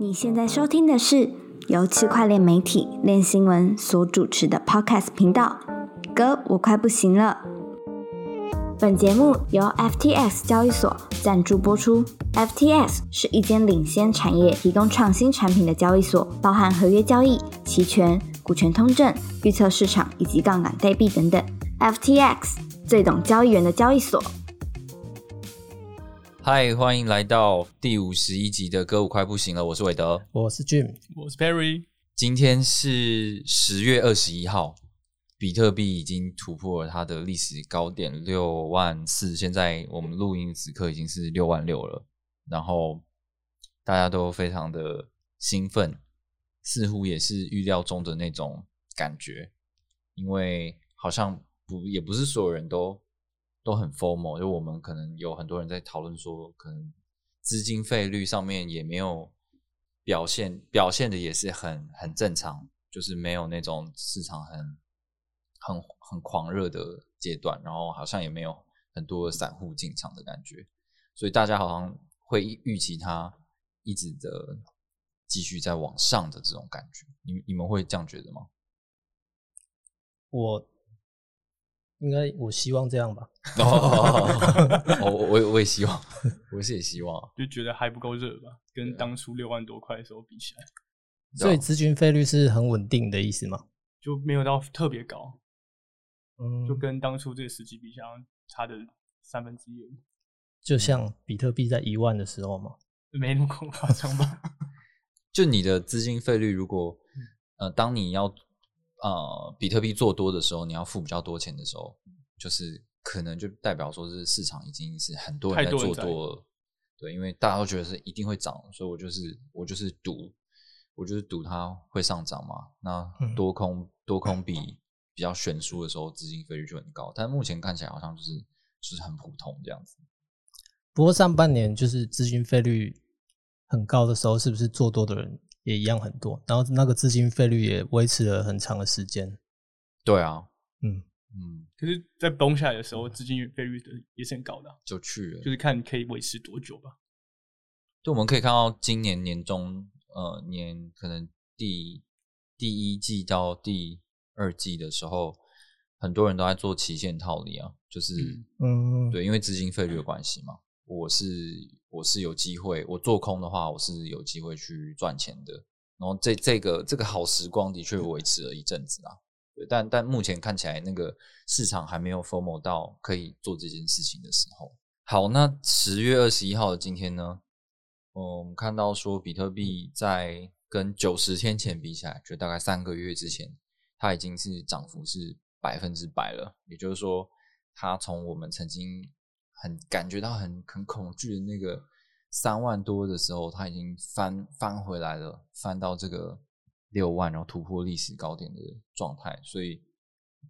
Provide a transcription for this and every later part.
你现在收听的是由区块链媒体链新闻所主持的 Podcast 频道。哥，我快不行了。本节目由 FTX 交易所赞助播出。FTX 是一间领先产业、提供创新产品的交易所，包含合约交易、期权、股权通证、预测市场以及杠杆代币等等。FTX 最懂交易员的交易所。嗨，欢迎来到第五十一集的歌舞快不行了，我是韦德，我是 Jim，我是 Perry。今天是十月二十一号，比特币已经突破了它的历史高点六万四，现在我们录音此刻已经是六万六了，然后大家都非常的兴奋，似乎也是预料中的那种感觉，因为好像不也不是所有人都。都很 formal，就我们可能有很多人在讨论说，可能资金费率上面也没有表现，表现的也是很很正常，就是没有那种市场很很很狂热的阶段，然后好像也没有很多散户进场的感觉，所以大家好像会预期它一直的继续在往上的这种感觉，你你们会这样觉得吗？我。应该我希望这样吧。哦，我我我也希望，我是也希望，就觉得还不够热吧，跟当初六万多块的时候比起来。所以资金费率是很稳定的意思吗？就没有到特别高，嗯，就跟当初这个时期比，相差的三分之一。就像比特币在一万的时候吗？没那么夸张吧？就你的资金费率，如果呃，当你要。呃，比特币做多的时候，你要付比较多钱的时候，就是可能就代表说是市场已经是很多人在做多了，对，因为大家都觉得是一定会涨，所以我就是我就是赌，我就是赌它会上涨嘛。那多空多空比比较悬殊的时候，资金费率就很高，但目前看起来好像就是就是很普通这样子。不过上半年就是资金费率很高的时候，是不是做多的人？也一样很多，然后那个资金费率也维持了很长的时间。对啊，嗯。嗯，可是，在崩下来的时候，资金费率的也是很高的，就去了，就是看可以维持多久吧。就我们可以看到，今年年中，呃，年可能第第一季到第二季的时候，很多人都在做期限套利啊，就是嗯，对，因为资金费率的关系嘛。我是我是有机会，我做空的话，我是有机会去赚钱的。然后这这个这个好时光的确维持了一阵子啊，对，但但目前看起来那个市场还没有 formal 到可以做这件事情的时候。好，那十月二十一号的今天呢，我们看到说比特币在跟九十天前比起来，就大概三个月之前，它已经是涨幅是百分之百了。也就是说，它从我们曾经很感觉到很很恐惧的那个三万多的时候，它已经翻翻回来了，翻到这个六万，然后突破历史高点的状态。所以，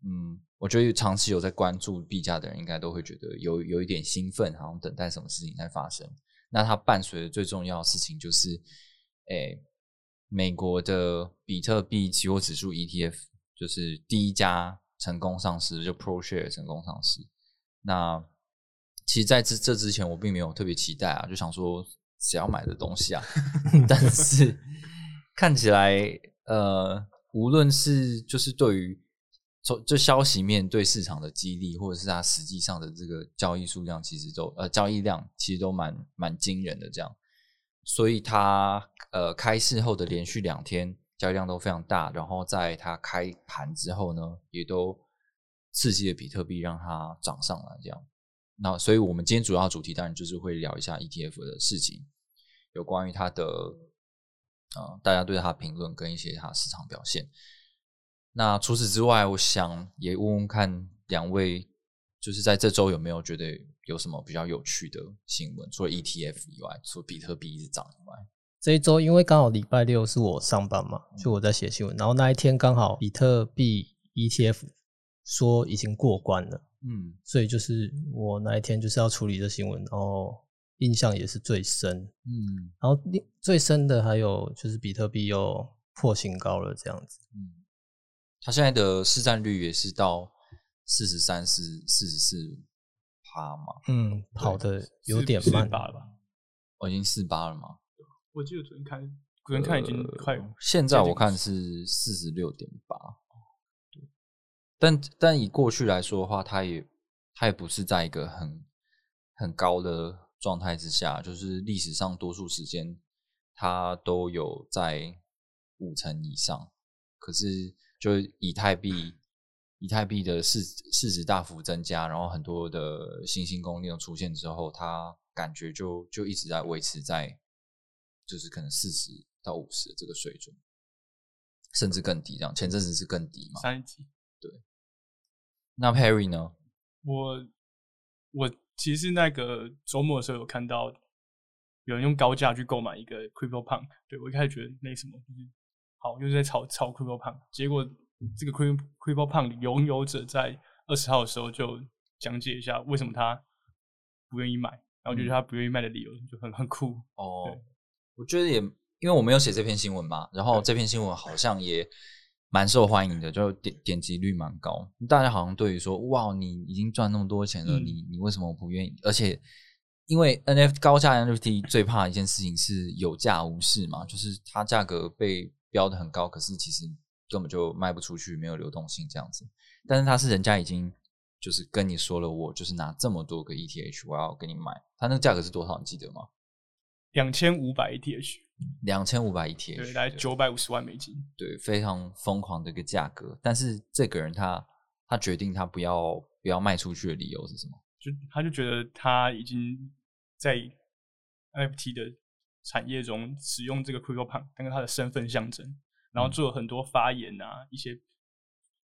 嗯，我觉得长期有在关注币价的人，应该都会觉得有有一点兴奋，好像等待什么事情在发生。那它伴随的最重要的事情就是，诶，美国的比特币期货指数 ETF 就是第一家成功上市，就 ProShare 成功上市。那其实在这这之前，我并没有特别期待啊，就想说谁要买的东西啊。但是看起来，呃，无论是就是对于从这消息面对市场的激励，或者是它实际上的这个交易数量，其实都呃交易量其实都蛮蛮惊人的这样。所以它呃开市后的连续两天交易量都非常大，然后在它开盘之后呢，也都刺激了比特币让它涨上来这样。那所以，我们今天主要主题当然就是会聊一下 ETF 的事情，有关于它的啊，大家对它评论跟一些它市场表现。那除此之外，我想也问问看两位，就是在这周有没有觉得有什么比较有趣的新闻？除了 ETF 以外，除了比特币一直涨以外，这一周因为刚好礼拜六是我上班嘛，就我在写新闻，然后那一天刚好比特币 ETF 说已经过关了。嗯，所以就是我那一天就是要处理这新闻，然后印象也是最深。嗯，然后最深的还有就是比特币又破新高了，这样子。嗯，它现在的市占率也是到四十三、四四十四趴嘛。嗯，跑的有点慢吧？我已经四八了嘛。我记得昨天看昨天看已经快，现在我看是四十六点八，对，但但以过去来说的话，它也它也不是在一个很很高的状态之下，就是历史上多数时间它都有在五成以上，可是就以太币。以太币的市市值大幅增加，然后很多的新兴供应链出现之后，它感觉就就一直在维持在，就是可能四十到五十这个水准，甚至更低。这样前阵子是更低嘛？三级。对。那 Perry 呢？我我其实那个周末的时候有看到有人用高价去购买一个 Crypto Punk，对我一开始觉得没什么，就是好又是在炒炒 Crypto Punk，结果。这个 Crypto Crypto Punk 拥有者在二十号的时候就讲解一下为什么他不愿意买，然后觉得他不愿意卖的理由就很很酷哦。我觉得也因为我没有写这篇新闻嘛，然后这篇新闻好像也蛮受欢迎的，就点点击率蛮高。大家好像对于说哇，你已经赚那么多钱了，你你为什么不愿意？而且因为 NFT 高价 NFT 最怕一件事情是有价无市嘛，就是它价格被标的很高，可是其实。根本就卖不出去，没有流动性这样子。但是它是人家已经就是跟你说了，我就是拿这么多个 ETH，我要给你买。它那个价格是多少？你记得吗？两千五百 ETH，两千五百 ETH，对，大概九百五十万美金。对，非常疯狂的一个价格。但是这个人他他决定他不要不要卖出去的理由是什么？就他就觉得他已经在 NFT 的产业中使用这个 Crypto Punk 当他的身份象征。然后做了很多发言啊，一些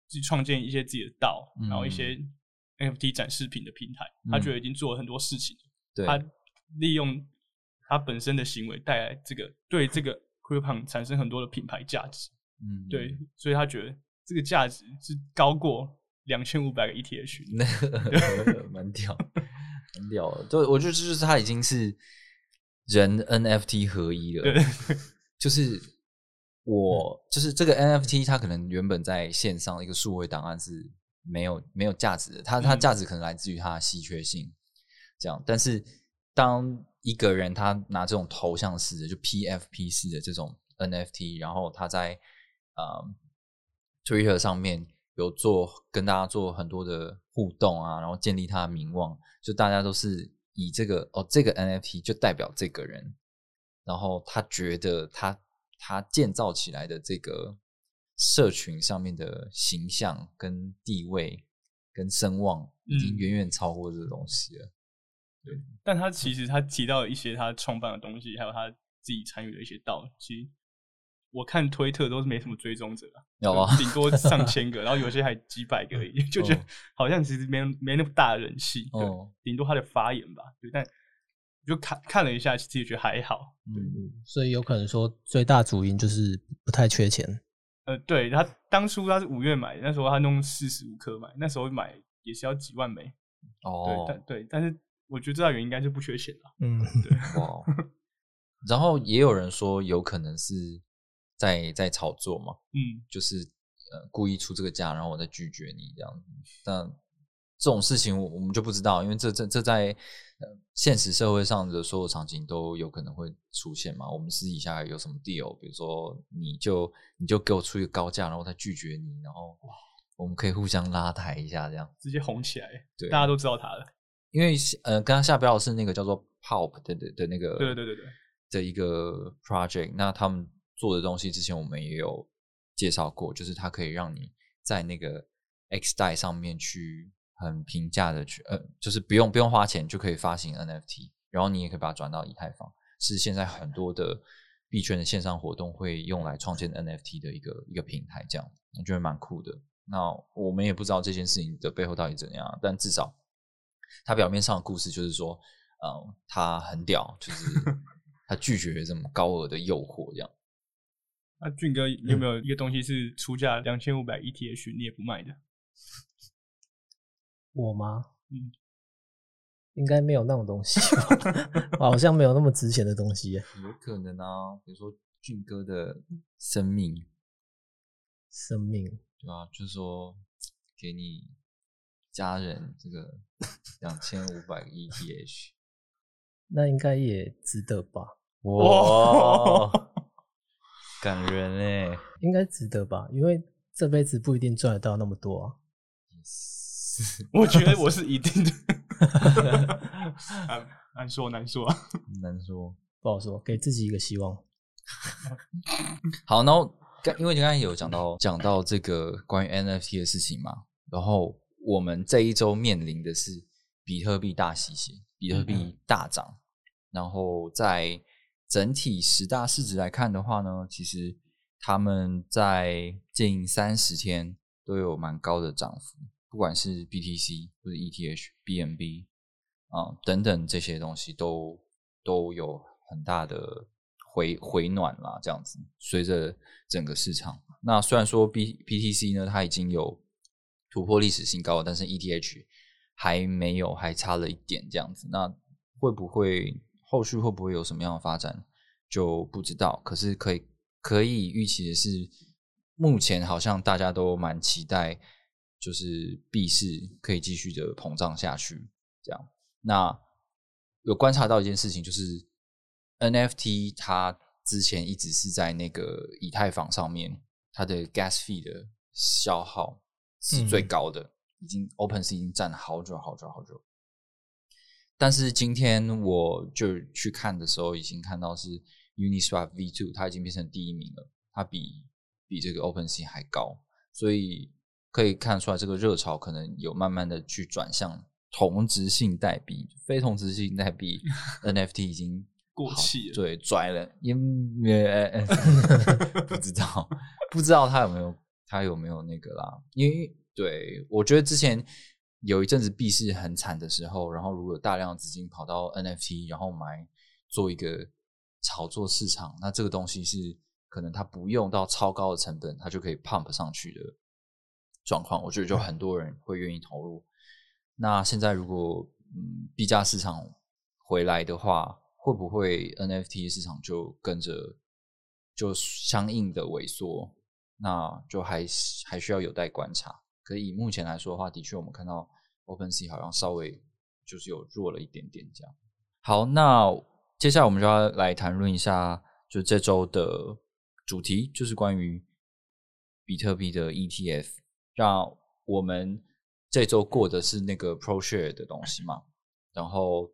自己创建一些自己的道，然后一些 NFT 展示品的平台，他觉得已经做了很多事情。他利用他本身的行为带来这个对这个 Crypto 产生很多的品牌价值。嗯，对，所以他觉得这个价值是高过两千五百个 ETH。那蛮屌，蛮屌。对，我觉得就是他已经是人 NFT 合一了，就是。我就是这个 NFT，它可能原本在线上一个数位档案是没有没有价值的，它它价值可能来自于它的稀缺性，这样。但是当一个人他拿这种头像式的，就 PFP 式的这种 NFT，然后他在呃 Twitter 上面有做跟大家做很多的互动啊，然后建立他的名望，就大家都是以这个哦这个 NFT 就代表这个人，然后他觉得他。他建造起来的这个社群上面的形象、跟地位、跟声望，已经远远超过这个东西了。对，但他其实他提到一些他创办的东西，还有他自己参与的一些道，其实我看推特都是没什么追踪者，有啊，顶多上千个，然后有些还几百个而已，就觉得好像其实没没那么大的人气。哦，顶多他的发言吧，对，但。就看看了一下，其实觉得还好。嗯，所以有可能说最大主因就是不太缺钱。呃，对他当初他是五月买，那时候他弄四十五颗买，那时候买也是要几万枚。哦，对，但对，但是我觉得最大原因应该是不缺钱了。嗯，对。哇。然后也有人说有可能是在在炒作嘛。嗯，就是呃故意出这个价，然后我再拒绝你这样子。但这种事情我我们就不知道，因为这这这在。现实社会上的所有场景都有可能会出现嘛？我们私底下有什么 deal？比如说，你就你就给我出一个高价，然后他拒绝你，然后我们可以互相拉抬一下，这样直接红起来。对，大家都知道他了。因为呃，刚刚下标的是那个叫做 Pulp 的的的那个，对对对对的一个 project。那他们做的东西之前我们也有介绍过，就是它可以让你在那个 X 代上面去。很平价的去，呃，就是不用不用花钱就可以发行 NFT，然后你也可以把它转到以太坊，是现在很多的币圈的线上活动会用来创建 NFT 的一个一个平台，这样我觉得蛮酷的。那我们也不知道这件事情的背后到底怎样，但至少他表面上的故事就是说，嗯，他很屌，就是 他拒绝这么高额的诱惑，这样。那俊哥有没有一个东西是出价两千五百 ETH 你也不卖的？我吗？嗯，应该没有那种东西，好像没有那么值钱的东西。有可能啊，比如说俊哥的生命，生命对啊，就是说给你家人这个 两千五百 ETH，那应该也值得吧？哇，感人哎，应该值得吧？因为这辈子不一定赚得到那么多啊。我觉得我是一定的，难难说难说难说不好说，给自己一个希望。好，然后刚因为刚刚有讲到讲到这个关于 NFT 的事情嘛，然后我们这一周面临的是比特币大洗钱，比特币大涨，然后在整体十大市值来看的话呢，其实他们在近三十天都有蛮高的涨幅。不管是 BTC 或者 ETH、BNB 啊等等这些东西，都都有很大的回回暖啦。这样子，随着整个市场，那虽然说 B BTC 呢，它已经有突破历史新高，但是 ETH 还没有，还差了一点这样子。那会不会后续会不会有什么样的发展，就不知道。可是可以可以预期的是，目前好像大家都蛮期待。就是币市可以继续的膨胀下去，这样。那有观察到一件事情，就是 NFT 它之前一直是在那个以太坊上面，它的 gas fee 的消耗是最高的，已经 OpenSea 已经占了好久好久好久。但是今天我就去看的时候，已经看到是 Uniswap V2，它已经变成第一名了，它比比这个 OpenSea 还高，所以。可以看出来，这个热潮可能有慢慢的去转向同质性代币，非同质性代币 NFT 已经过气了，对，拽了，因为 不知道，不知道他有没有，他有没有那个啦？因为对我觉得之前有一阵子币市很惨的时候，然后如果大量资金跑到 NFT，然后买做一个炒作市场，那这个东西是可能它不用到超高的成本，它就可以 pump 上去的。状况，我觉得就很多人会愿意投入。那现在如果嗯币价市场回来的话，会不会 NFT 市场就跟着就相应的萎缩？那就还还需要有待观察。可以目前来说的话，的确我们看到 OpenSea 好像稍微就是有弱了一点点这样。好，那接下来我们就要来谈论一下，就这周的主题就是关于比特币的 ETF。让我们这周过的是那个 ProShare 的东西嘛，然后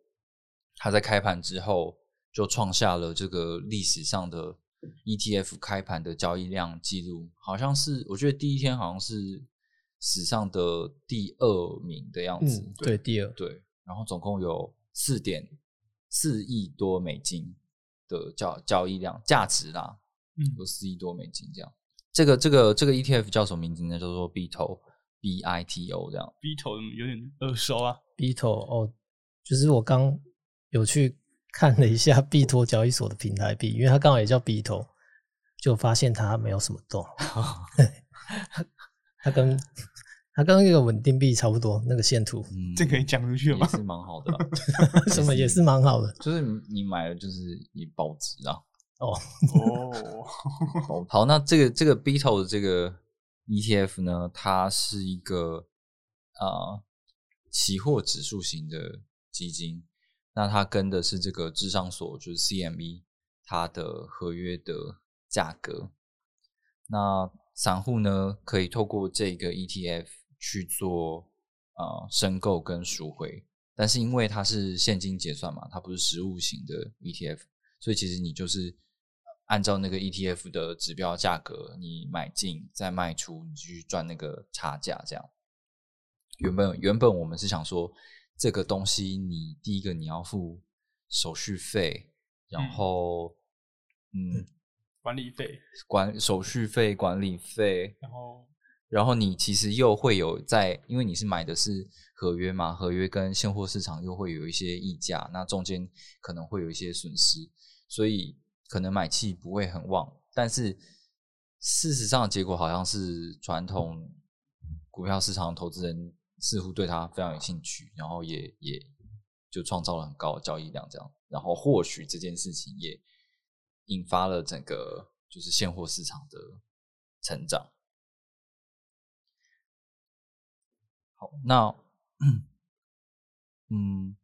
它在开盘之后就创下了这个历史上的 ETF 开盘的交易量记录，好像是我觉得第一天好像是史上的第二名的样子，对，第二，对，然后总共有四点四亿多美金的交交易量价值啦，嗯，有四亿多美金这样。这个这个这个 ETF 叫什么名字呢？叫做 Bito，B I T O 这样。Bito 有点耳熟啊。Bito 哦，就是我刚有去看了一下币托交易所的平台币，因为它刚好也叫 Bito，就发现它没有什么动。它跟它跟那个稳定币差不多，那个线图。这可以讲出去吗？是蛮好的。什么也是蛮好的，就是你买了就是你保值啊。哦哦，好，那这个这个 Beetle 的这个 ETF 呢，它是一个啊期货指数型的基金，那它跟的是这个智商所，就是 CME 它的合约的价格。那散户呢，可以透过这个 ETF 去做啊申购跟赎回，但是因为它是现金结算嘛，它不是实物型的 ETF，所以其实你就是。按照那个 ETF 的指标价格，你买进再卖出，你去赚那个差价。这样，原本原本我们是想说，这个东西你第一个你要付手续费，然后嗯，管理费、管手续费、管理费，然后然后你其实又会有在，因为你是买的是合约嘛，合约跟现货市场又会有一些溢价，那中间可能会有一些损失，所以。可能买气不会很旺，但是事实上结果好像是传统股票市场投资人似乎对他非常有兴趣，然后也也就创造了很高的交易量，这样，然后或许这件事情也引发了整个就是现货市场的成长。好，那嗯，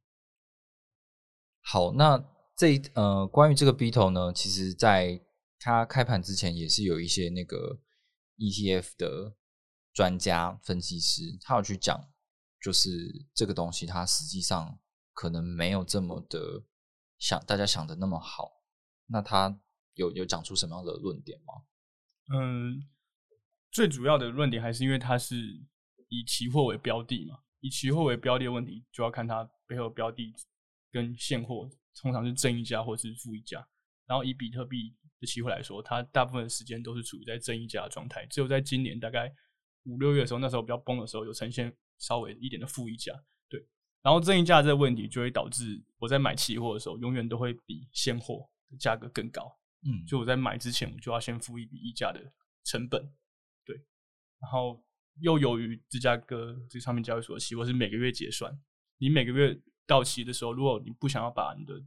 好，那。这呃，关于这个 Beetle 呢，其实在它开盘之前也是有一些那个 ETF 的专家分析师，他有去讲，就是这个东西它实际上可能没有这么的想大家想的那么好。那他有有讲出什么样的论点吗？嗯，最主要的论点还是因为它是以期货为标的嘛，以期货为标的的问题就要看它背后标的跟现货通常是正一价或是负一价。然后以比特币的期货来说，它大部分的时间都是处于在正一价的状态，只有在今年大概五六月的时候，那时候比较崩的时候，有呈现稍微一点的负溢价。对，然后正溢价这个问题就会导致我在买期货的时候，永远都会比现货的价格更高。嗯，就我在买之前，我就要先付一笔溢价的成本。对，然后又由于芝加哥这上面交易所的期货是每个月结算，你每个月到期的时候，如果你不想要把你的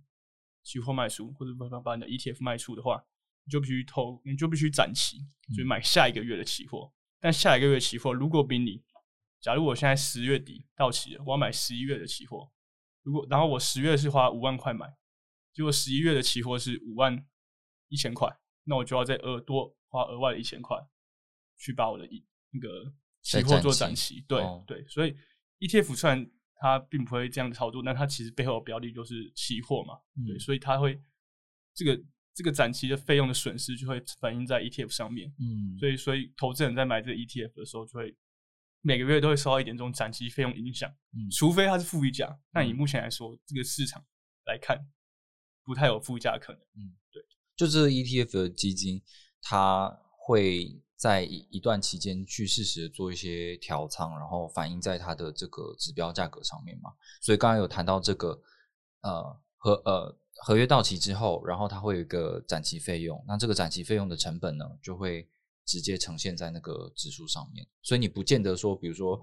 期货卖出，或者把把你的 ETF 卖出的话，你就必须投，你就必须展期，就买下一个月的期货。但下一个月期货如果比你，假如我现在十月底到期了，我要买十一月的期货，如果然后我十月是花五万块买，结果十一月的期货是五万一千块，那我就要再额多花额外的一千块，去把我的一那个期货做展期。对对，所以 ETF 虽然。它并不会这样的操作，但它其实背后的标的就是期货嘛，对，所以它会这个这个展期的费用的损失就会反映在 ETF 上面，嗯，所以所以投资人在买这个 ETF 的时候，就会每个月都会受到一点这种展期费用影响，嗯，除非它是负溢价，那以目前来说，这个市场来看不太有负价可能，嗯，对，就是 ETF 的基金，它会。在一一段期间去适时的做一些调仓，然后反映在它的这个指标价格上面嘛。所以刚刚有谈到这个呃和呃合约到期之后，然后它会有一个展期费用，那这个展期费用的成本呢，就会直接呈现在那个指数上面。所以你不见得说，比如说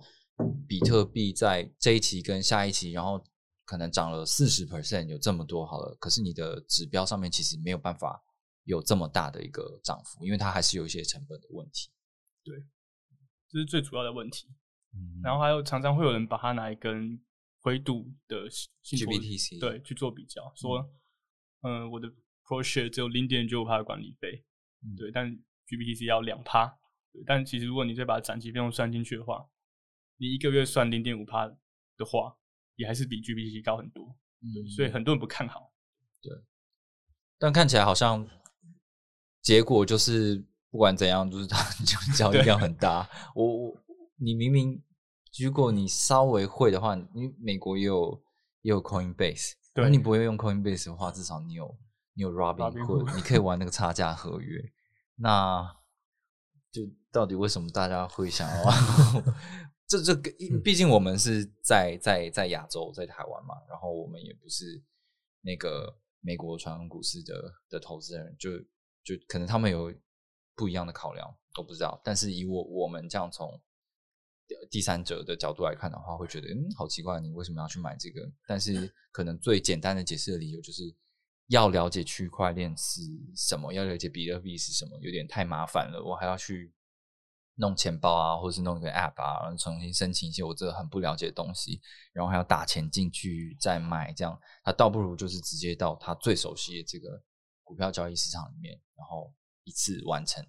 比特币在这一期跟下一期，然后可能涨了四十 percent 有这么多好了，可是你的指标上面其实没有办法。有这么大的一个涨幅，因为它还是有一些成本的问题。对，这是最主要的问题。嗯然后还有常常会有人把它拿来跟灰度的 GBTC 对去做比较，说，嗯，我的 Pro Share 只有零点九五的管理费，对，但 GBTC 要两趴。但其实如果你再把展期费用算进去的话，你一个月算零点五帕的话，也还是比 GBTC 高很多。对，所以很多人不看好。对，但看起来好像。结果就是，不管怎样，就是它 交易量很大。我我你明明，如果你稍微会的话，你美国也有也有 Coinbase，对，你不会用 Coinbase 的话，至少你有你有 Robinhood，你可以玩那个差价合约。那就到底为什么大家会想要？这这个，毕竟我们是在在在亚洲，在台湾嘛，然后我们也不是那个美国传统股市的的投资人，就。就可能他们有不一样的考量，都不知道。但是以我我们这样从第三者的角度来看的话，会觉得嗯，好奇怪，你为什么要去买这个？但是 可能最简单的解释的理由就是要了解区块链是什么，要了解比特币是什么，有点太麻烦了。我还要去弄钱包啊，或者是弄一个 App 啊，然后重新申请一些我这很不了解的东西，然后还要打钱进去再买，这样他倒不如就是直接到他最熟悉的这个。股票交易市场里面，然后一次完成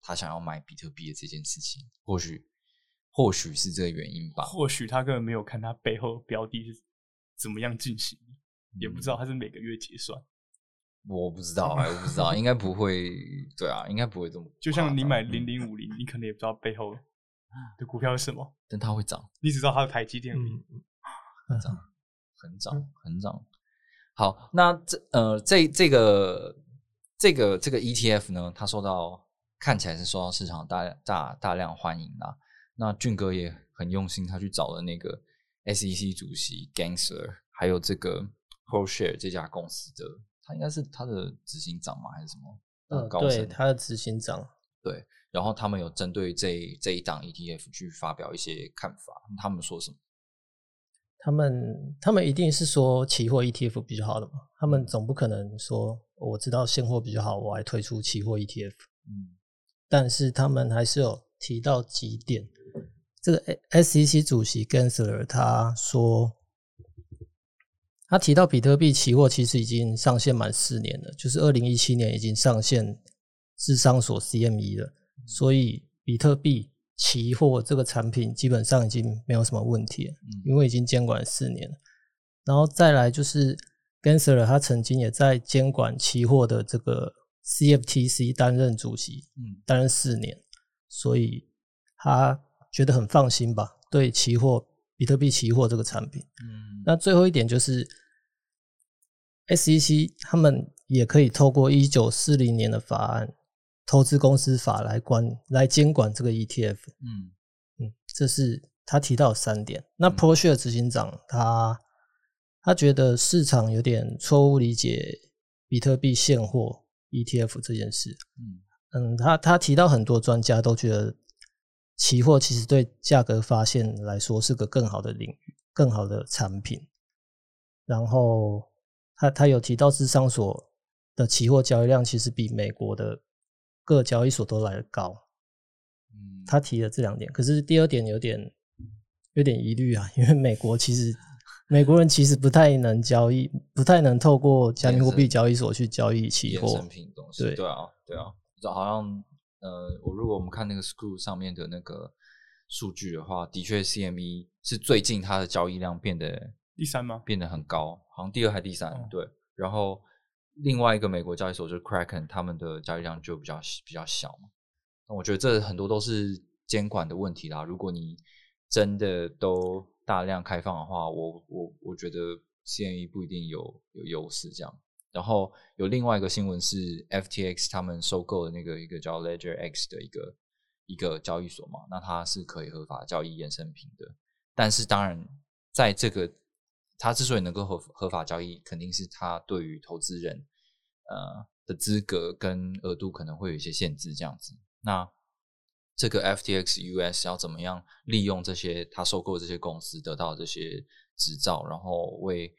他想要买比特币的这件事情，或许或许是这个原因吧。或许他根本没有看他背后标的是怎么样进行，也不知道他是每个月结算。我不知道哎，我不知道，应该不会。对啊，应该不会这么。就像你买零零五零，你可能也不知道背后的股票是什么，但它会涨。你只知道它的台积电很涨，很涨，很涨。好，那这呃，这这个这个这个 ETF 呢，它受到看起来是受到市场大大大量欢迎啊。那俊哥也很用心，他去找了那个 SEC 主席 Gangster，还有这个 ProShare 这家公司的，他应该是他的执行长吗？还是什么？嗯，对，他的执行长。对，然后他们有针对这这一档 ETF 去发表一些看法，他们说什么？他们他们一定是说期货 ETF 比较好的嘛？他们总不可能说我知道现货比较好，我还推出期货 ETF。嗯，但是他们还是有提到几点。这个 SEC 主席 Gensler 他说，他提到比特币期货其实已经上线满四年了，就是二零一七年已经上线智商所 CME 了，所以比特币期货这个产品基本上已经没有什么问题了，因为已经监管四年了。然后再来就是 Gensler，他曾经也在监管期货的这个 CFTC 担任主席，嗯，担任四年，所以他觉得很放心吧，对期货比特币期货这个产品。嗯，那最后一点就是 SEC 他们也可以透过一九四零年的法案。投资公司法来管来监管这个 ETF，嗯嗯，这是他提到三点。那 ProShare 执行长他他觉得市场有点错误理解比特币现货 ETF 这件事，嗯嗯，他他提到很多专家都觉得期货其实对价格发现来说是个更好的领域，更好的产品。然后他他有提到智商所的期货交易量其实比美国的。各交易所都来的高，嗯，他提了这两点，可是第二点有点有点疑虑啊，因为美国其实美国人其实不太能交易，不太能透过加密货币交易所去交易期货。对对啊，对啊，就好像呃，我如果我们看那个 Screw 上面的那个数据的话，的确 CME 是最近它的交易量变得第三吗？变得很高，好像第二还第三，对，然后。另外一个美国交易所就是 Kraken，他们的交易量就比较比较小嘛。那我觉得这很多都是监管的问题啦。如果你真的都大量开放的话，我我我觉得 CME 不一定有有优势这样。然后有另外一个新闻是 FTX 他们收购的那个一个叫 Ledger X 的一个一个交易所嘛，那它是可以合法交易衍生品的。但是当然在这个他之所以能够合合法交易，肯定是他对于投资人呃的资格跟额度可能会有一些限制，这样子。那这个 FTX US 要怎么样利用这些他收购这些公司得到这些执照，然后为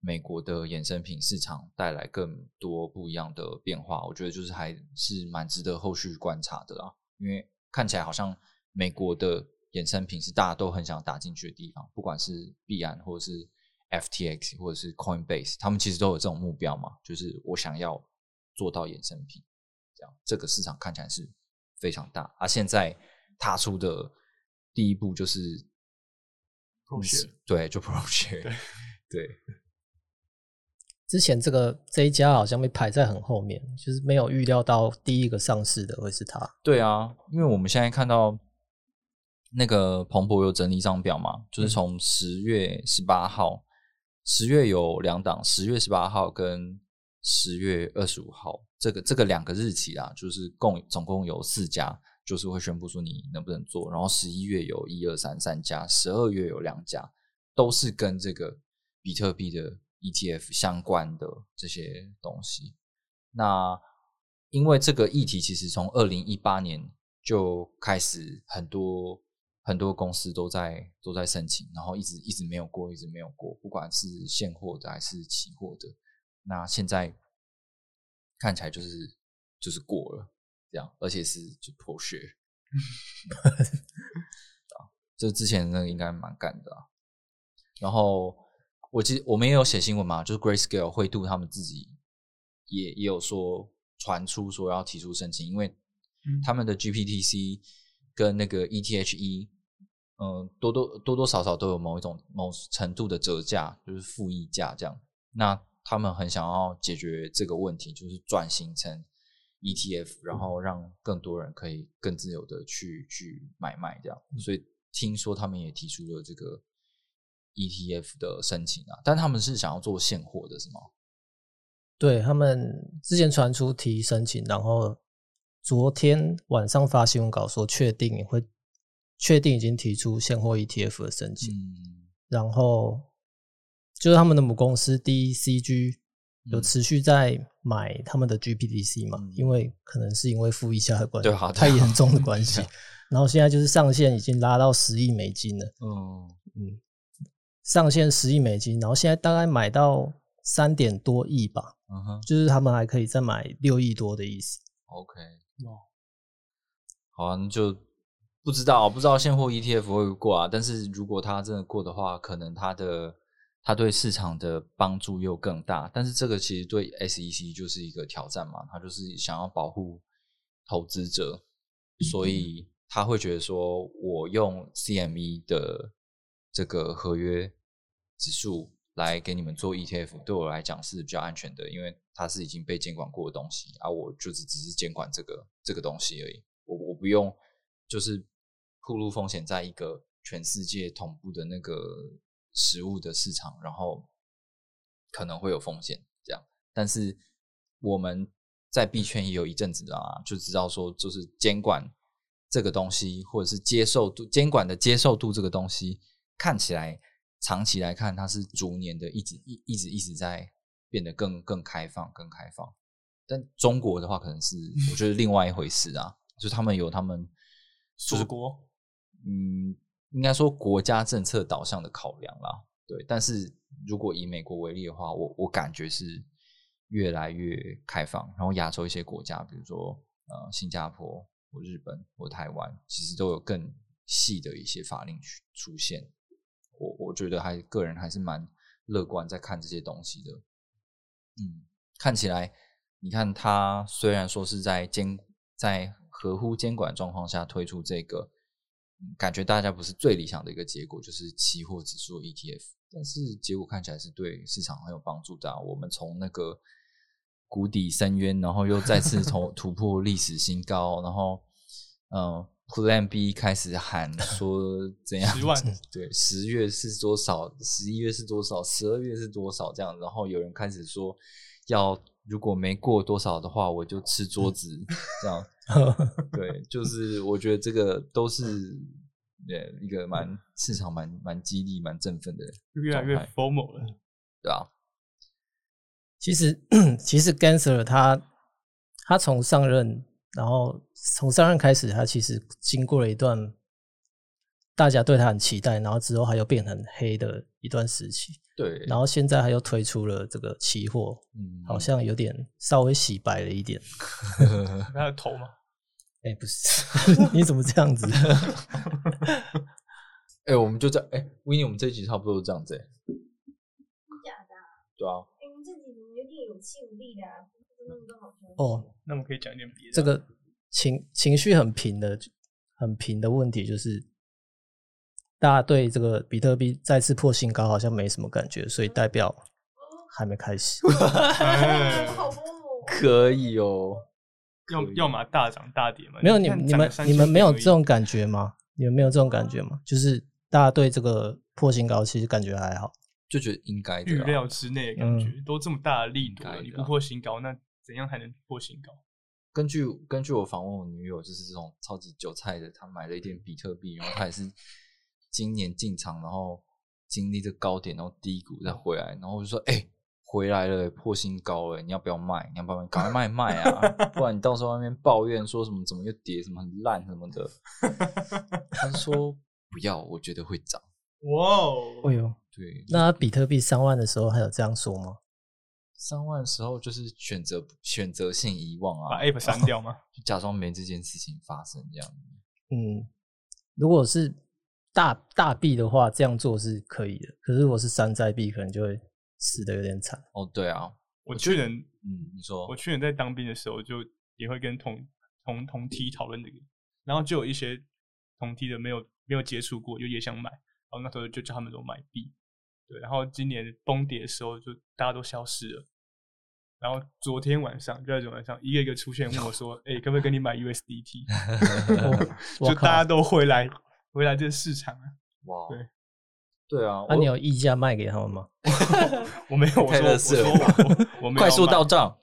美国的衍生品市场带来更多不一样的变化？我觉得就是还是蛮值得后续观察的啦。因为看起来好像美国的衍生品是大家都很想打进去的地方，不管是币安或者是。FTX 或者是 Coinbase，他们其实都有这种目标嘛，就是我想要做到衍生品，这样这个市场看起来是非常大。而现在踏出的第一步就是对，就 ProShare，对。之前这个这一家好像被排在很后面，就是没有预料到第一个上市的会是他。对啊，因为我们现在看到那个彭博有整理一张表嘛，就是从十月十八号。十月有两档，十月十八号跟十月二十五号，这个这个两个日期啊，就是共总共有四家，就是会宣布说你能不能做。然后十一月有一二三三家，十二月有两家，都是跟这个比特币的 ETF 相关的这些东西。那因为这个议题其实从二零一八年就开始很多。很多公司都在都在申请，然后一直一直没有过，一直没有过，不管是现货的还是期货的。那现在看起来就是就是过了，这样，而且是就破血。啊，这之前那个应该蛮干的。然后我其实我们也有写新闻嘛，就是 Grayscale 会度他们自己也也有说传出说要提出申请，因为他们的 GPTC。跟那个 ETH 嗯，多多多多少少都有某一种某程度的折价，就是负溢价这样。那他们很想要解决这个问题，就是转型成 ETF，然后让更多人可以更自由的去去买卖这样。所以听说他们也提出了这个 ETF 的申请啊，但他们是想要做现货的，是吗？对他们之前传出提申请，然后。昨天晚上发新闻稿说，确定会确定已经提出现货 ETF 的申请，然后就是他们的母公司 DCG 有持续在买他们的 GPTC 嘛？因为可能是因为负溢价的关系，对太严重的关系。然后现在就是上限已经拉到十亿美金了。嗯嗯，上限十亿美金，然后现在大概买到三点多亿吧。嗯哼，就是他们还可以再买六亿多的意思。OK。哦，好啊，那就不知道，不知道现货 ETF 会不会过啊？但是如果它真的过的话，可能它的它对市场的帮助又更大。但是这个其实对 SEC 就是一个挑战嘛，它就是想要保护投资者，所以他会觉得说，我用 CME 的这个合约指数来给你们做 ETF，对我来讲是比较安全的，因为它是已经被监管过的东西，而我就是只是监管这个这个东西而已，我我不用就是铺路风险在一个全世界同步的那个实物的市场，然后可能会有风险这样，但是我们。在币圈也有一阵子啊，就知道说，就是监管这个东西，或者是接受度监管的接受度这个东西，看起来长期来看，它是逐年的一直一一直一直在变得更更开放、更开放。但中国的话，可能是我觉得另外一回事啊，就他们有他们祖国，嗯，应该说国家政策导向的考量啦。对，但是如果以美国为例的话，我我感觉是。越来越开放，然后亚洲一些国家，比如说呃新加坡或日本或台湾，其实都有更细的一些法令出现。我我觉得还个人还是蛮乐观在看这些东西的。嗯，看起来你看它虽然说是在监在合乎监管状况下推出这个，感觉大家不是最理想的一个结果，就是期货指数 ETF，但是结果看起来是对市场很有帮助的。我们从那个谷底深渊，然后又再次从 突破历史新高，然后，嗯，Plan B 开始喊说怎样？十万 对，十月是多少？十一月是多少？十二月是多少？这样，然后有人开始说要如果没过多少的话，我就吃桌子。这样，对，就是我觉得这个都是呃一个蛮市场蛮蛮激励、蛮振奋的，越来越 formal 了，对吧？其实，其实 Gensler 他他从上任，然后从上任开始，他其实经过了一段大家对他很期待，然后之后他又变很黑的一段时期。对，然后现在他又推出了这个期货，嗯，好像有点稍微洗白了一点。他的头吗？哎，不是，你怎么这样子？哎，我们就这，哎 n 我们这一集差不多是这样子。假的？对啊。气无力的，那么多好哦，那么可以讲一点别的。这个情情绪很平的、很平的问题，就是大家对这个比特币再次破新高好像没什么感觉，所以代表还没开始。可以哦，要要么大涨大跌嘛？没有你你们你们没有这种感觉吗？你们没有这种感觉吗？就是大家对这个破新高其实感觉还好。就觉得应该预料之内的感觉，都这么大的力度，你不破新高，那怎样才能破新高？根据根据我访问我女友，就是这种超级韭菜的，她买了一点比特币，然后她也是今年进场，然后经历这高点，然后低谷再回来，然后我就说：“哎，回来了，破新高了，你要不要卖？你要不要赶快卖卖啊？不然你到时候外面抱怨说什么怎么又跌，什么很烂什么的。”她说：“不要，我觉得会涨。”哇哦！哎呦。对，那比特币三万的时候还有这样说吗？三万时候就是选择选择性遗忘啊，把 App 删掉吗？就假装没这件事情发生这样。嗯，如果是大大币的话，这样做是可以的。可是如果是山寨币，可能就会死的有点惨。哦，对啊，我去年，嗯，你说，我去年在当兵的时候，就也会跟同同同梯讨论这个，然后就有一些同梯的没有没有接触过，就也想买，然后那时候就叫他们都买币。对，然后今年崩跌的时候，就大家都消失了。然后昨天晚上，第二天晚上，一个一个出现问我说：“ 哎，可不可以跟你买 USDT？” 就大家都回来，回来这个市场啊。哇，对，对啊。那你有溢价卖给他们吗？我没有，我说我我快速到账，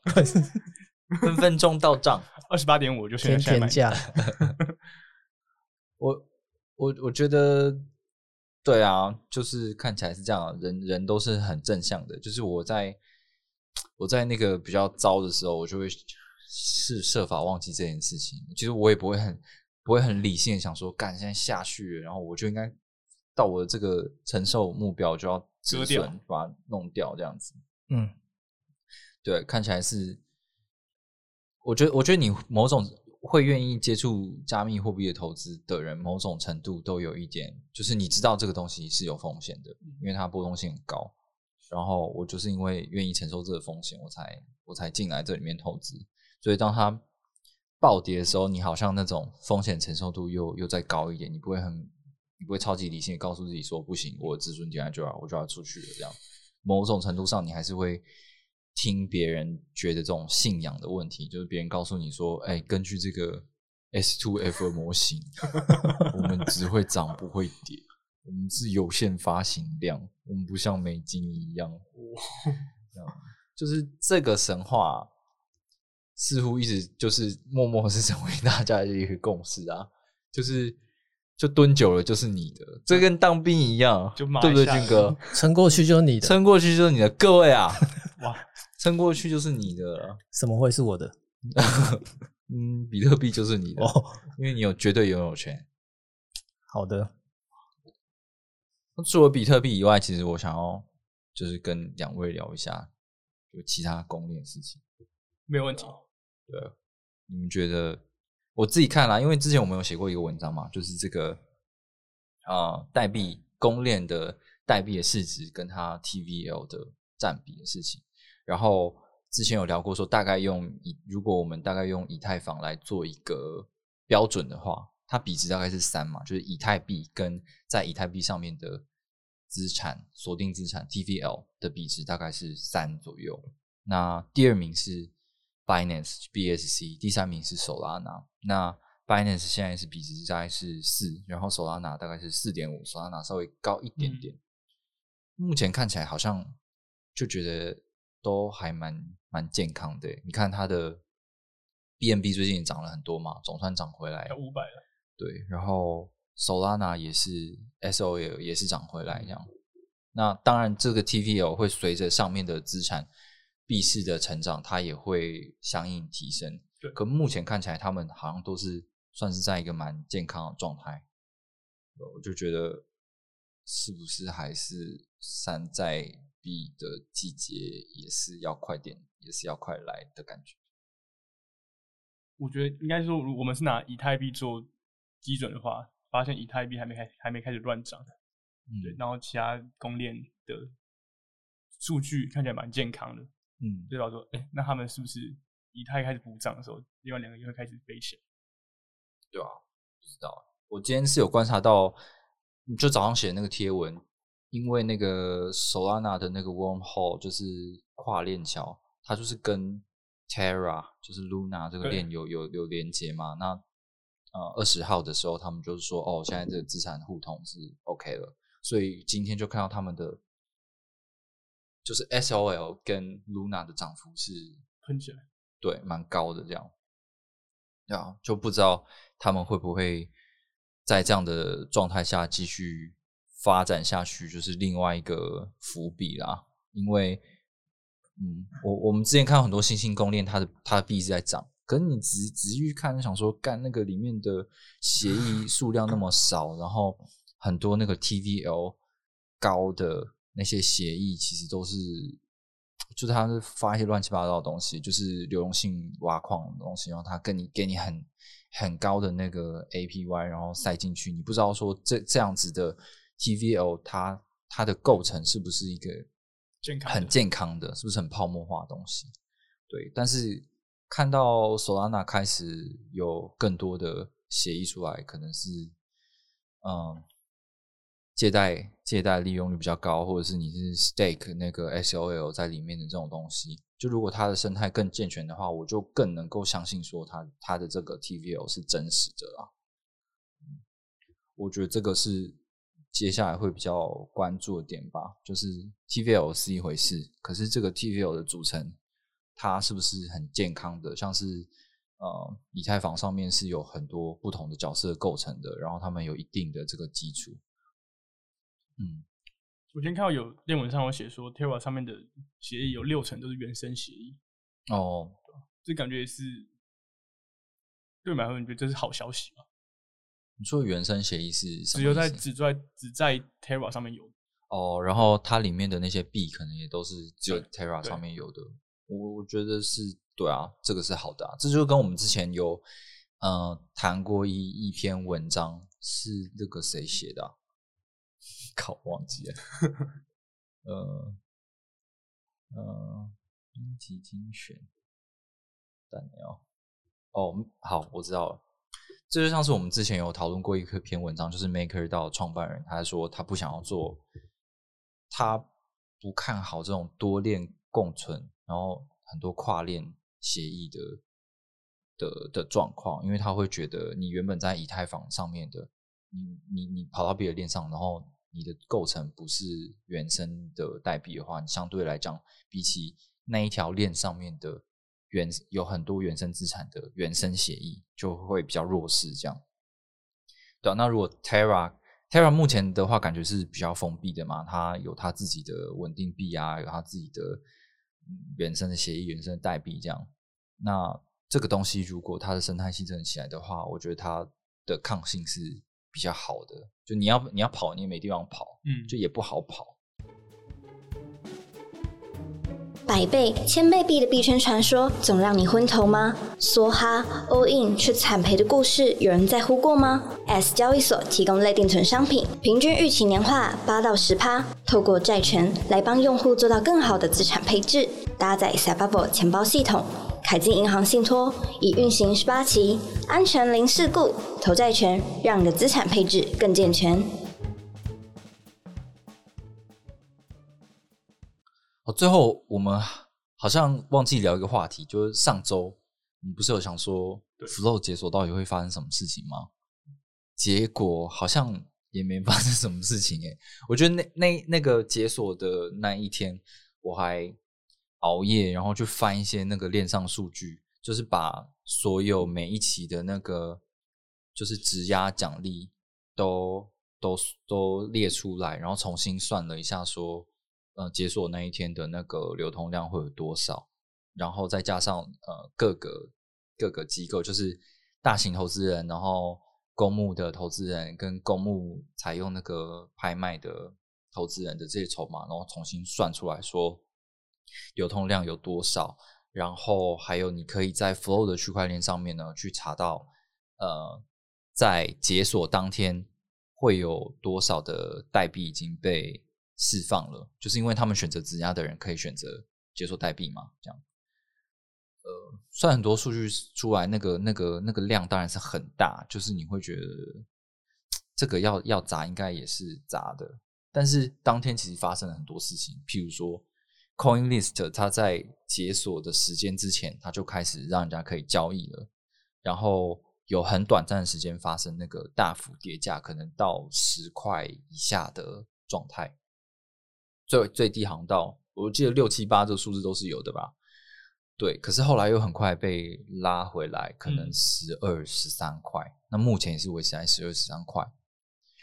分分钟到账，二十八点五就天天价。我我我觉得。对啊，就是看起来是这样，人人都是很正向的。就是我在我在那个比较糟的时候，我就会是设法忘记这件事情。其实我也不会很不会很理性的想说，干现在下去，然后我就应该到我的这个承受目标就要折掉，把它弄掉这样子。嗯，对，看起来是，我觉得我觉得你某种。会愿意接触加密货币的投资的人，某种程度都有一点，就是你知道这个东西是有风险的，因为它波动性很高。然后我就是因为愿意承受这个风险，我才我才进来这里面投资。所以当它暴跌的时候，你好像那种风险承受度又又再高一点，你不会很，你不会超级理性告诉自己说不行，我止损点就要我就要出去了。这样，某种程度上，你还是会听别人觉得这种信仰的问题，就是别人告诉你说，哎，根据这个 S two F 模型，我们只会涨不会跌，我们是有限发行量，我们不像美金一样，就是这个神话。似乎一直就是默默是成为大家的一个共识啊，就是就蹲久了就是你的，这跟当兵一样，对不对，军哥？撑过去就是你的，撑过去就是你的。各位啊，哇，撑过去就是你的，怎么会是我的？嗯，比特币就是你的，因为你有绝对拥有权。好的，除了比特币以外，其实我想要就是跟两位聊一下，就其他公链事情，没有问题。对，你们觉得？我自己看了，因为之前我们有写过一个文章嘛，就是这个啊，代币公链的代币的市值跟它 TVL 的占比的事情。然后之前有聊过，说大概用以如果我们大概用以太坊来做一个标准的话，它比值大概是三嘛，就是以太币跟在以太币上面的资产锁定资产 TVL 的比值大概是三左右。那第二名是。Binance BSC 第三名是 Solana，那 Binance 现在是比值大概是四，然后 Solana 大概是四点五，Solana 稍微高一点点。目前看起来好像就觉得都还蛮蛮健康的。你看它的 BNB 最近涨了很多嘛，总算涨回来五百了。对，然后 Solana 也是 SOL 也是涨回来这样。那当然，这个 TVL 会随着上面的资产。币市的成长，它也会相应提升。对，可目前看起来，他们好像都是算是在一个蛮健康的状态。我就觉得，是不是还是山寨币的季节也是要快点，也是要快来的感觉？我觉得应该说，我们是拿以太币做基准的话，发现以太币还没开，还没开始乱涨。嗯，对。然后其他公链的数据看起来蛮健康的。嗯，对吧？说，哎，那他们是不是以太开始补涨的时候，另外两个就会开始飞起来？对啊，不知道。我今天是有观察到，就早上写的那个贴文，因为那个 Solana 的那个 Wormhole 就是跨链桥，它就是跟 Terra 就是 Luna 这个链有有有连接嘛。那呃二十号的时候，他们就是说，哦，现在这个资产互通是 OK 了，所以今天就看到他们的。就是 S O L 跟 Luna 的涨幅是喷起来，对，蛮高的这样，啊，就不知道他们会不会在这样的状态下继续发展下去，就是另外一个伏笔啦。因为，嗯，我我们之前看到很多新兴公链，它的它的币是在涨，可是你仔仔细看，想说干那个里面的协议数量那么少，然后很多那个 T V L 高的。那些协议其实都是，就是他是发一些乱七八糟的东西，就是流动性挖矿的东西，然后他跟你给你很很高的那个 APY，然后塞进去，你不知道说这这样子的 TVL 它它的构成是不是一个健康很健康的，是不是很泡沫化的东西？对，但是看到 Solana 开始有更多的协议出来，可能是嗯。借贷借贷利用率比较高，或者是你是 stake 那个 S O L 在里面的这种东西，就如果它的生态更健全的话，我就更能够相信说它它的这个 T V L 是真实的啦。我觉得这个是接下来会比较关注的点吧。就是 T V L 是一回事，可是这个 T V L 的组成，它是不是很健康的？像是呃以太坊上面是有很多不同的角色构成的，然后他们有一定的这个基础。嗯，我今天看到有链文上有写说，Terra 上面的协议有六成都是原生协议。哦，这感觉是对买方你觉得这是好消息吗？你说原生协议是只有在只在只在 Terra 上面有哦，然后它里面的那些币可能也都是只有 Terra 上面有的。我我觉得是对啊，这个是好的啊，这就跟我们之前有呃谈过一一篇文章，是那个谁写的？考忘记了，呃，呃，一级精选，但没有，哦，好，我知道了。这就像是我们之前有讨论过一篇文章，就是 Maker 到创办人，他说他不想要做，他不看好这种多链共存，然后很多跨链协议的的的状况，因为他会觉得你原本在以太坊上面的，你你你跑到别的链上，然后你的构成不是原生的代币的话，你相对来讲，比起那一条链上面的。原有很多原生资产的原生协议就会比较弱势，这样。对啊，那如果 Terra Terra 目前的话，感觉是比较封闭的嘛，它有它自己的稳定币啊，有它自己的原生的协议、原生的代币这样。那这个东西如果它的生态系统起来的话，我觉得它的抗性是比较好的。就你要你要跑，你也没地方跑，嗯，就也不好跑。百倍、千倍币的币圈传说，总让你昏头吗？梭哈、all in 却惨赔的故事，有人在乎过吗？S 交易所提供类定存商品，平均预期年化八到十趴，透过债权来帮用户做到更好的资产配置。搭载 s a b a b l 钱包系统，凯金银行信托已运行十八期，安全零事故，投债权让你的资产配置更健全。哦，最后我们好像忘记聊一个话题，就是上周我们不是有想说 Flow 解锁到底会发生什么事情吗？结果好像也没发生什么事情诶。我觉得那那那个解锁的那一天，我还熬夜，然后去翻一些那个链上数据，就是把所有每一期的那个就是质押奖励都都都列出来，然后重新算了一下说。呃，解锁那一天的那个流通量会有多少？然后再加上呃各个各个机构，就是大型投资人，然后公募的投资人跟公募采用那个拍卖的投资人的这些筹码，然后重新算出来说流通量有多少。然后还有你可以在 Flow 的区块链上面呢去查到，呃，在解锁当天会有多少的代币已经被。释放了，就是因为他们选择质押的人可以选择接受代币嘛？这样，呃，算很多数据出来，那个、那个、那个量当然是很大，就是你会觉得这个要要砸，应该也是砸的。但是当天其实发生了很多事情，譬如说，CoinList 它在解锁的时间之前，它就开始让人家可以交易了，然后有很短暂的时间发生那个大幅跌价，可能到十块以下的状态。最最低航道，我记得六七八这个数字都是有的吧？对，可是后来又很快被拉回来，可能十二十三块。那目前也是维持在十二十三块。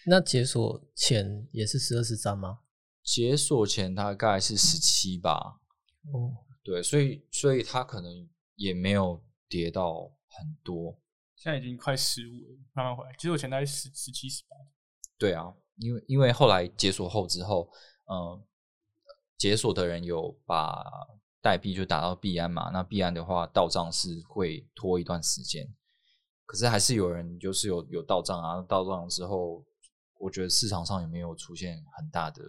那解锁前也是十二十三吗？解锁前大概是十七吧。哦，对，所以所以它可能也没有跌到很多。现在已经快十五了，慢慢回来。解锁前大概十十七十八。对啊，因为因为后来解锁后之后，嗯。解锁的人有把代币就打到币安嘛？那币安的话，到账是会拖一段时间，可是还是有人就是有有到账啊。到账之后，我觉得市场上也没有出现很大的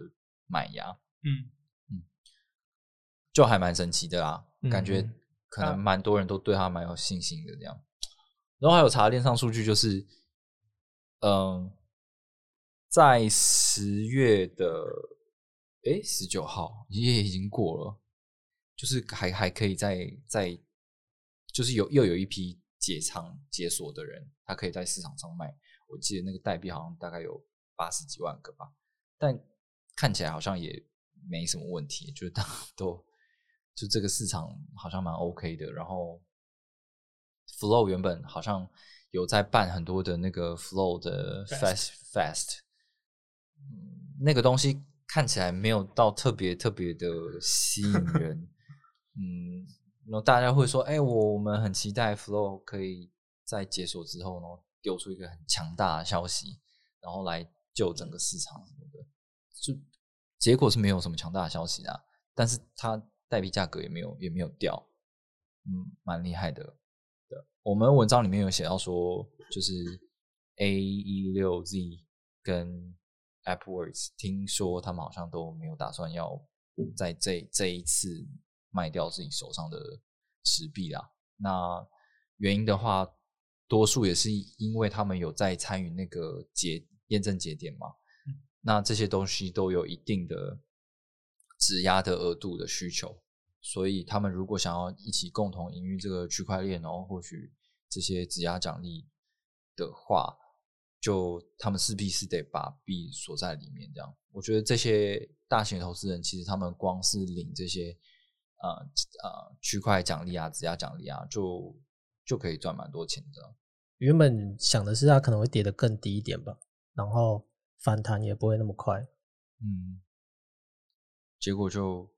买压，嗯嗯，就还蛮神奇的啦。感觉可能蛮多人都对他蛮有信心的这样。然后还有查链上数据，就是嗯，在十月的。哎，十九号也已经过了，就是还还可以再再，就是有又有一批解仓解锁的人，他可以在市场上卖。我记得那个代币好像大概有八十几万个吧，但看起来好像也没什么问题，就是大家都就这个市场好像蛮 OK 的。然后 Flow 原本好像有在办很多的那个 Flow 的 Fast Fast，嗯那个东西。看起来没有到特别特别的吸引 人，嗯，然后大家会说，哎，我我们很期待 Flow 可以在解锁之后呢，丢出一个很强大的消息，然后来救整个市场什么的。就结果是没有什么强大的消息啊，但是它代币价格也没有也没有掉，嗯，蛮厉害的。对，我们文章里面有写到说，就是 A 一六 Z 跟 AppWorks 听说他们好像都没有打算要在这这一次卖掉自己手上的纸币啦。那原因的话，多数也是因为他们有在参与那个节验证节点嘛。那这些东西都有一定的质押的额度的需求，所以他们如果想要一起共同营运这个区块链，然后获取这些质押奖励的话，就他们势必是得把币锁在里面。这样，我觉得这些大型投资人其实他们光是领这些呃呃区块奖励啊、质押奖励啊，就就可以赚蛮多钱的。原本想的是它可能会跌得更低一点吧，然后。反弹也不会那么快，嗯，结果就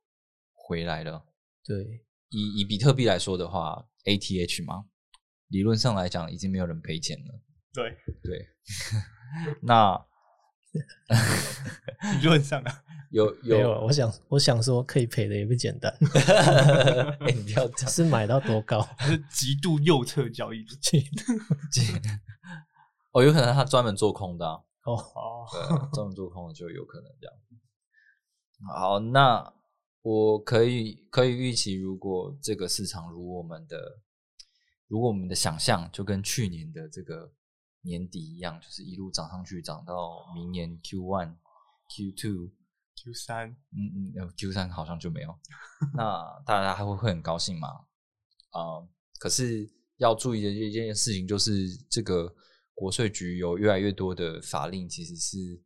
回来了。对，以以比特币来说的话，ATH 嘛，理论上来讲已经没有人赔钱了。对对，那理论上啊，有有，我想我想说可以赔的也不简单。你不要是买到多高？是极度右侧交易器。哦，有可能他专门做空的。哦，对，专门做空的就有可能这样。好，那我可以可以预期，如果这个市场如我们的，如果我们的想象就跟去年的这个年底一样，就是一路涨上去，涨到明年 Q one、Q two、Q 三，嗯嗯，Q 三好像就没有。那大家还会会很高兴吗？啊，可是要注意的一件事情就是这个。国税局有越来越多的法令，其实是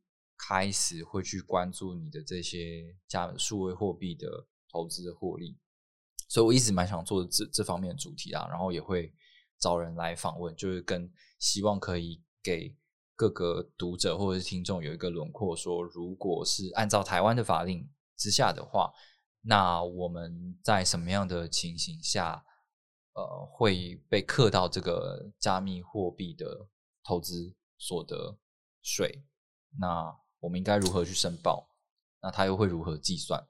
开始会去关注你的这些加数位货币的投资的获利，所以我一直蛮想做这这方面的主题啊，然后也会找人来访问，就是跟希望可以给各个读者或者是听众有一个轮廓，说如果是按照台湾的法令之下的话，那我们在什么样的情形下，呃，会被刻到这个加密货币的？投资所得税，那我们应该如何去申报？那它又会如何计算？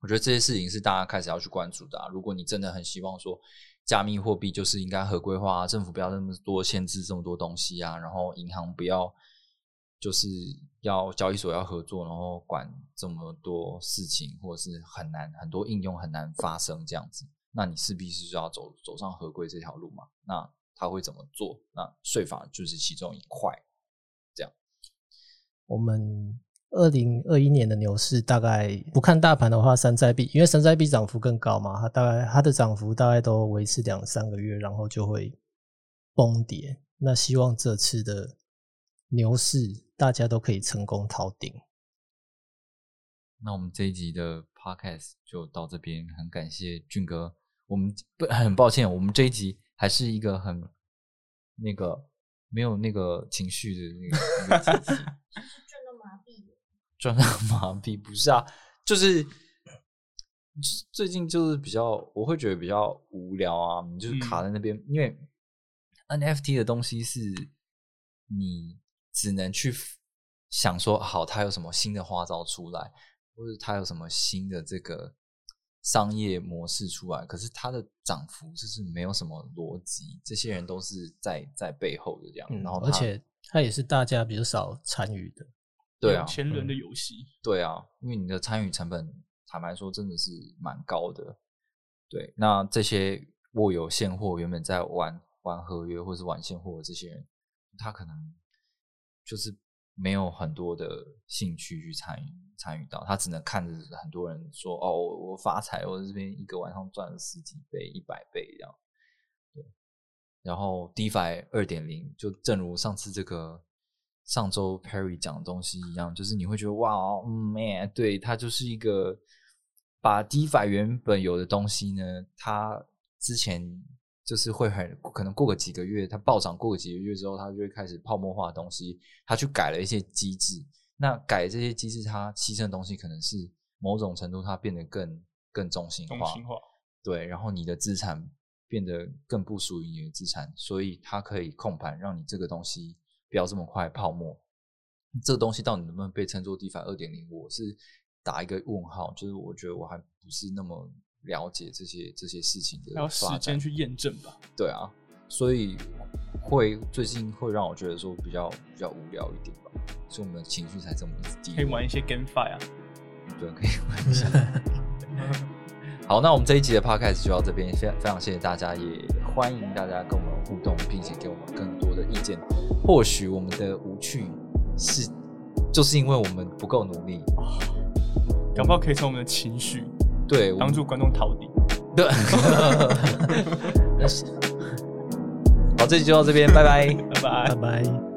我觉得这些事情是大家开始要去关注的。如果你真的很希望说，加密货币就是应该合规化，政府不要那么多限制这么多东西啊，然后银行不要就是要交易所要合作，然后管这么多事情，或者是很难很多应用很难发生这样子，那你势必是要走走上合规这条路嘛？那他会怎么做？那税法就是其中一块。这样，我们二零二一年的牛市大概不看大盘的话，山寨币因为山寨币涨幅更高嘛，它大概它的涨幅大概都维持两三个月，然后就会崩跌。那希望这次的牛市大家都可以成功逃顶。那我们这一集的 podcast 就到这边，很感谢俊哥。我们不很抱歉，我们这一集。还是一个很那个没有那个情绪的那个，转到麻痹不是啊，就是最近就是比较，我会觉得比较无聊啊，你就是卡在那边，因为 NFT 的东西是你只能去想说，好，它有什么新的花招出来，或者它有什么新的这个。商业模式出来，可是它的涨幅就是没有什么逻辑，这些人都是在在背后的这样，然后而且它也是大家比较少参与的，对啊，前人的游戏，对啊，因为你的参与成本，坦白说真的是蛮高的，对，那这些握有现货，原本在玩玩合约或是玩现货的这些人，他可能就是。没有很多的兴趣去参与参与到，他只能看着很多人说：“哦，我发财，我这边一个晚上赚了十几倍、一百倍这样。”对。然后 DeFi 二点零，就正如上次这个上周 Perry 讲的东西一样，就是你会觉得哇哦，man，对，它就是一个把 DeFi 原本有的东西呢，它之前。就是会很可能过个几个月，它暴涨过个几个月之后，它就会开始泡沫化的东西。它去改了一些机制，那改这些机制，它牺牲的东西可能是某种程度它变得更更中心化。中心化，对。然后你的资产变得更不属于你的资产，所以它可以控盘，让你这个东西不要这么快泡沫。这个东西到底能不能被称作 DeFi 二点零？我是打一个问号，就是我觉得我还不是那么。了解这些这些事情的，要时间去验证吧。对啊，所以会最近会让我觉得说比较比较无聊一点吧，所以我们的情绪才这么低。可以玩一些 GameFi 啊，对，可以玩一下。好，那我们这一集的 Podcast 就到这边，非常非常谢谢大家，也欢迎大家跟我们互动，并且给我们更多的意见。或许我们的无趣是，就是因为我们不够努力。搞不好可以从我们的情绪对帮助观众逃离。对，好，这集就到这边，拜拜，拜拜，拜拜。